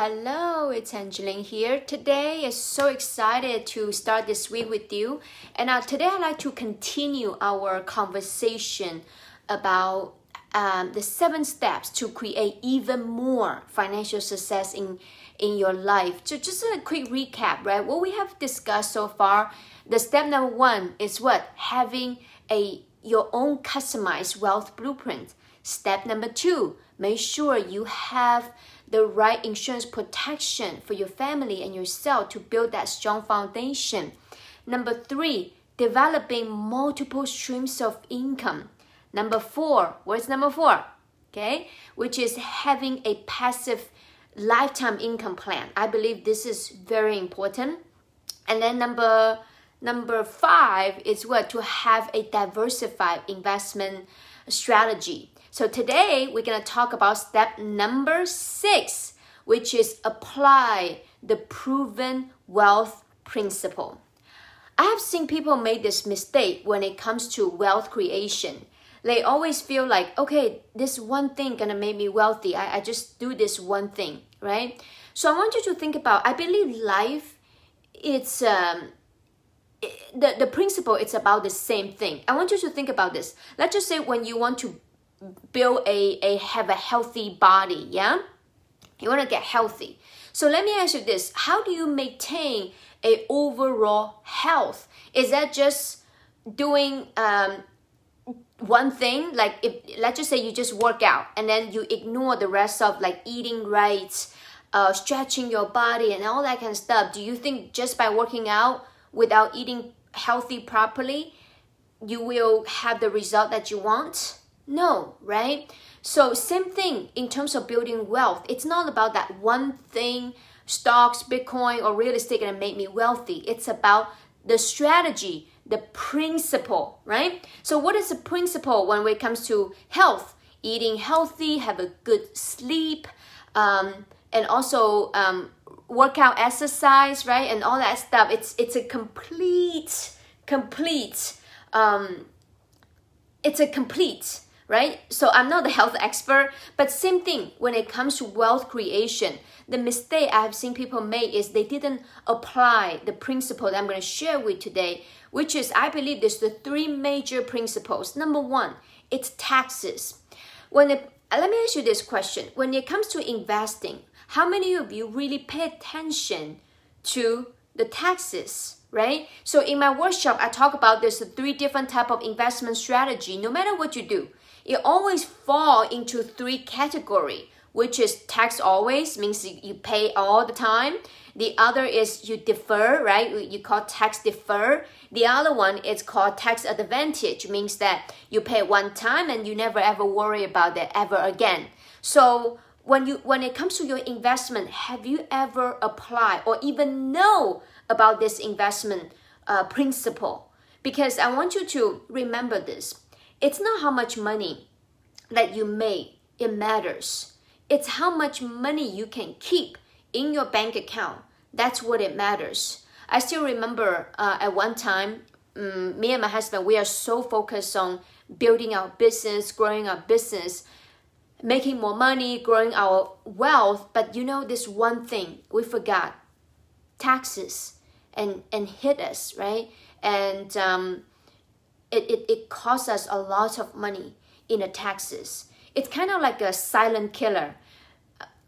Hello, it's Angeline here. Today is so excited to start this week with you. And uh, today I'd like to continue our conversation about um, the seven steps to create even more financial success in in your life. So just a quick recap, right? What we have discussed so far, the step number one is what? Having a your own customized wealth blueprint. Step number two, make sure you have the right insurance protection for your family and yourself to build that strong foundation. Number three, developing multiple streams of income. Number four, what's number four? Okay, which is having a passive lifetime income plan. I believe this is very important. And then number number five is what to have a diversified investment strategy. So today we're going to talk about step number six, which is apply the proven wealth principle. I have seen people make this mistake when it comes to wealth creation. They always feel like, okay, this one thing gonna make me wealthy. I, I just do this one thing, right? So I want you to think about. I believe life, it's um, the the principle. It's about the same thing. I want you to think about this. Let's just say when you want to build a, a have a healthy body yeah? You want to get healthy. So let me ask you this. How do you maintain a overall health? Is that just doing um, one thing? Like if let's just say you just work out and then you ignore the rest of like eating right uh, stretching your body and all that kind of stuff. Do you think just by working out without eating healthy properly you will have the result that you want no, right? So, same thing in terms of building wealth. It's not about that one thing, stocks, Bitcoin, or real estate gonna make me wealthy. It's about the strategy, the principle, right? So, what is the principle when it comes to health? Eating healthy, have a good sleep, um, and also um, workout, exercise, right, and all that stuff. It's it's a complete, complete. Um, it's a complete right? So I'm not a health expert, but same thing when it comes to wealth creation. The mistake I have seen people make is they didn't apply the principle that I'm going to share with you today, which is I believe there's the three major principles. Number one, it's taxes. When it, let me ask you this question: When it comes to investing, how many of you really pay attention to the taxes? right so in my workshop i talk about there's three different type of investment strategy no matter what you do it always fall into three category, which is tax always means you pay all the time. The other is you defer, right? You call tax defer. The other one is called tax advantage, means that you pay one time and you never ever worry about that ever again. So when you when it comes to your investment, have you ever applied or even know about this investment uh, principle? Because I want you to remember this it's not how much money that you make, it matters. It's how much money you can keep in your bank account. That's what it matters. I still remember uh, at one time, um, me and my husband, we are so focused on building our business, growing our business, making more money, growing our wealth. But you know, this one thing we forgot taxes and, and hit us, right? And um, it, it, it costs us a lot of money in the taxes. It's kind of like a silent killer.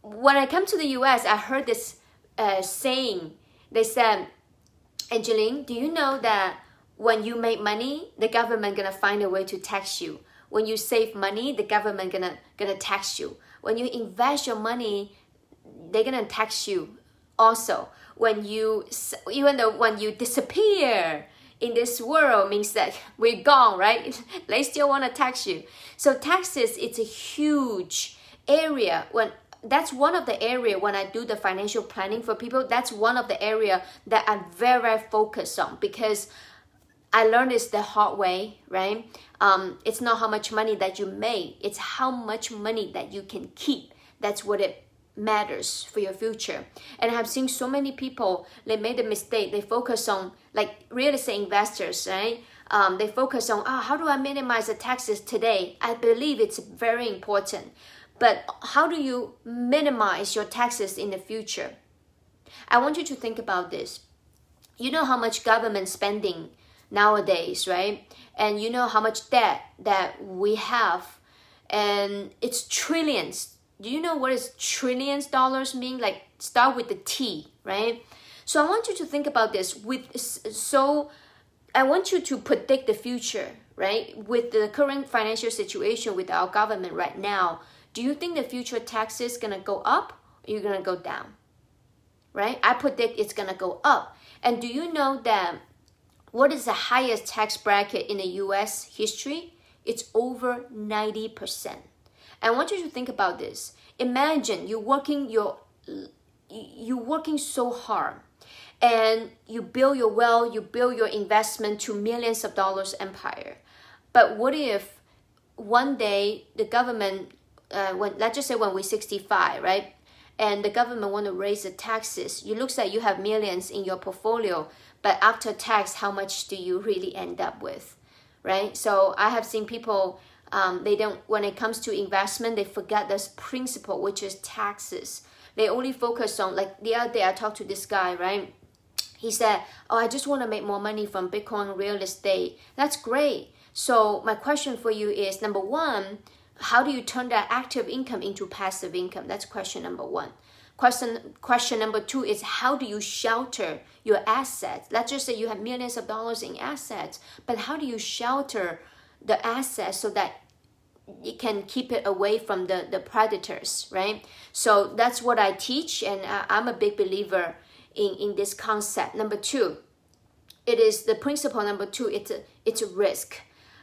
When I come to the US, I heard this uh, saying. They said, Angeline, do you know that when you make money, the government gonna find a way to tax you. When you save money, the government gonna gonna tax you. When you invest your money, they're gonna tax you also. When you even though when you disappear, in this world means that we're gone, right? they still want to tax you. So taxes, it's a huge area when that's one of the area when I do the financial planning for people. That's one of the area that I'm very, very focused on because I learned this the hard way, right? Um, it's not how much money that you make; it's how much money that you can keep. That's what it matters for your future. And I've seen so many people they made a mistake. They focus on like real estate investors, right? Um, they focus on oh, how do I minimize the taxes today? I believe it's very important. but how do you minimize your taxes in the future? I want you to think about this. You know how much government spending nowadays, right? And you know how much debt that we have, and it's trillions. Do you know what is trillions dollars mean? Like start with the T, right? So I want you to think about this with so I want you to predict the future, right? With the current financial situation with our government right now, do you think the future taxes gonna go up or you're gonna go down? Right? I predict it's gonna go up. And do you know that what is the highest tax bracket in the US history? It's over 90%. I want you to think about this. Imagine you're working your you're working so hard and you build your wealth, you build your investment to millions of dollars empire. But what if one day the government, uh, when let's just say when we're 65, right, and the government want to raise the taxes, you looks like you have millions in your portfolio, but after tax, how much do you really end up with, right? So I have seen people. Um, they don't when it comes to investment they forget this principle which is taxes they only focus on like the other day i talked to this guy right he said, Oh, I just want to make more money from Bitcoin real estate. That's great. So, my question for you is number one, how do you turn that active income into passive income? That's question number one. Question question number two is how do you shelter your assets? Let's just say you have millions of dollars in assets, but how do you shelter the assets so that you can keep it away from the, the predators, right? So that's what I teach, and I'm a big believer in, in this concept. Number two, it is the principle number two, it's a, it's a risk.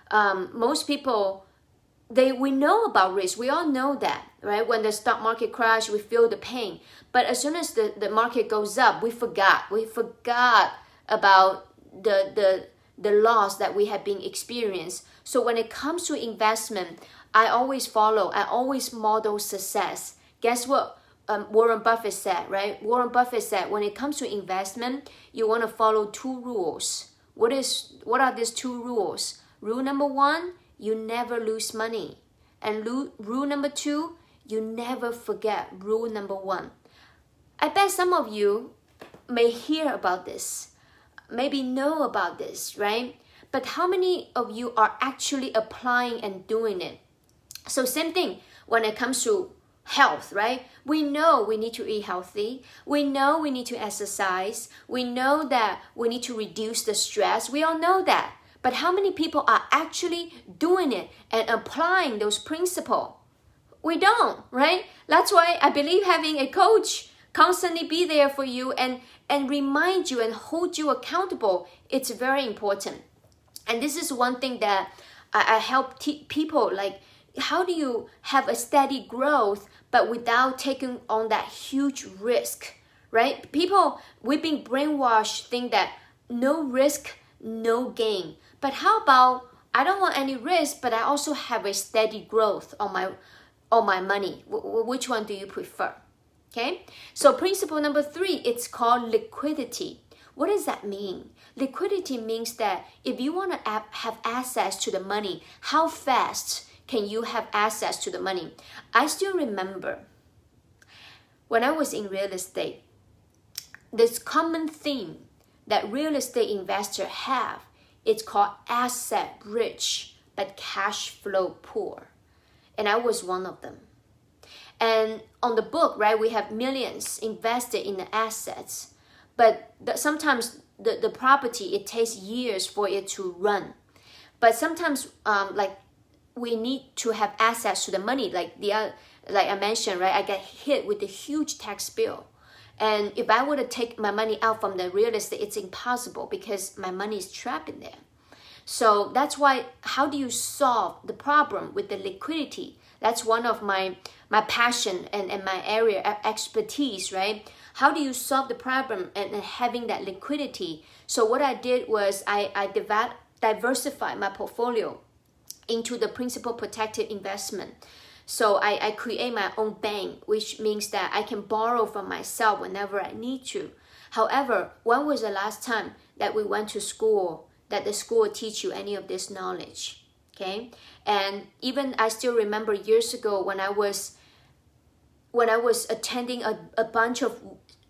Um, most people, they we know about risk. We all know that, right? When the stock market crash, we feel the pain. But as soon as the, the market goes up, we forgot. We forgot about the the the loss that we have been experienced. So when it comes to investment, I always follow, I always model success. Guess what? um, Warren Buffett said, right? Warren Buffett said, when it comes to investment, you want to follow two rules. What is what are these two rules? Rule number one, you never lose money, and rule, rule number two, you never forget rule number one. I bet some of you may hear about this, maybe know about this, right? But how many of you are actually applying and doing it? So same thing when it comes to health, right? We know we need to eat healthy. We know we need to exercise. We know that we need to reduce the stress. We all know that. But how many people are actually doing it and applying those principles? We don't, right? That's why I believe having a coach constantly be there for you and and remind you and hold you accountable. It's very important. And this is one thing that i, I help t- people like how do you have a steady growth but without taking on that huge risk right? People we've been brainwashed think that no risk no gain. But how about i don't want any risk but i also have a steady growth on my on my money. W- which one do you prefer okay so principle number three it's called liquidity what does that mean liquidity means that if you want to have access to the money how fast can you have access to the money? I still remember when I was in real estate, this common theme that real estate investors have it's called asset rich but cash flow poor. And I was one of them. And on the book, right, we have millions invested in the assets, but the, sometimes the, the property it takes years for it to run. But sometimes, um, like we need to have access to the money. Like the uh, like i mentioned right i get hit with a huge tax bill. And if i were to take my money out from the real estate it's impossible because my money is trapped in there. So that's why how do you solve the problem with the liquidity that's one of my my passion and, and my area of expertise right how do you solve the problem and, and having that liquidity so what i did was i i developed diversify my portfolio into the principal protected investment. So I, I create my own bank, which means that I can borrow from myself whenever I need to. However, when was the last time that we went to school that the school teach you any of this knowledge? Okay, and even I still remember years ago when I was when I was attending a, a bunch of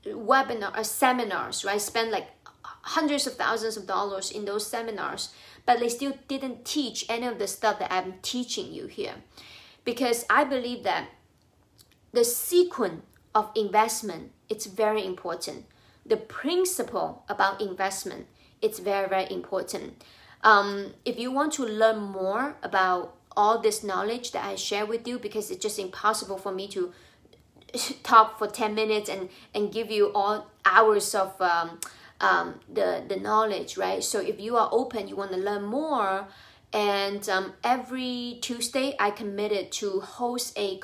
webinar uh, seminars, right? I spent like hundreds of thousands of dollars in those seminars, but they still didn't teach any of the stuff that I'm teaching you here. Because I believe that the sequence of investment it's very important. The principle about investment it's very very important. Um, if you want to learn more about all this knowledge that I share with you, because it's just impossible for me to talk for 10 minutes and, and give you all hours of um, um, the, the knowledge, right? So if you are open, you want to learn more, and um, every Tuesday I committed to host a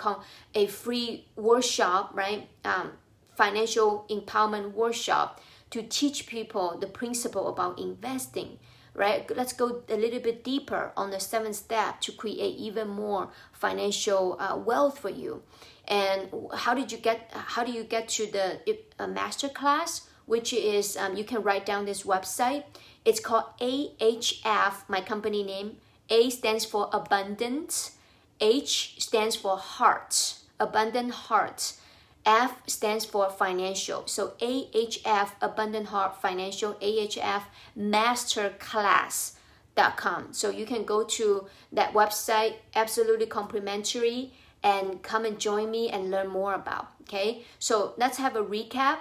a free workshop, right? Um, financial empowerment workshop to teach people the principle about investing right? Let's go a little bit deeper on the seventh step to create even more financial uh, wealth for you. And how did you get how do you get to the uh, master class which is um, you can write down this website. It's called ahf my company name. A stands for abundant h stands for heart. Abundant heart F stands for financial. So AHF, Abundant Heart Financial, AHF Masterclass.com. So you can go to that website, absolutely complimentary, and come and join me and learn more about. Okay, so let's have a recap.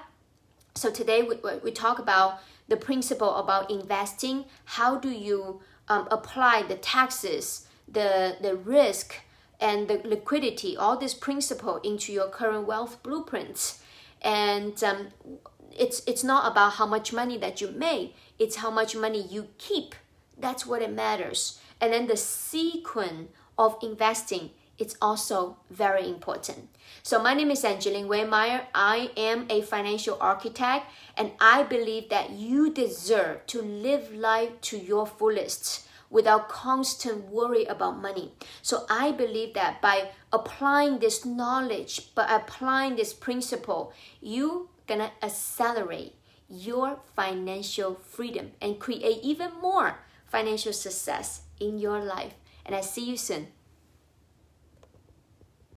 So today we, we talk about the principle about investing. How do you um, apply the taxes, the, the risk, and the liquidity, all this principle into your current wealth blueprints. And um, it's it's not about how much money that you made; it's how much money you keep. That's what it matters. And then the sequence of investing it's also very important. So my name is Angeline Waymeyer. I am a financial architect and I believe that you deserve to live life to your fullest without constant worry about money. So I believe that by applying this knowledge, by applying this principle, you gonna accelerate your financial freedom and create even more financial success in your life. And I see you soon.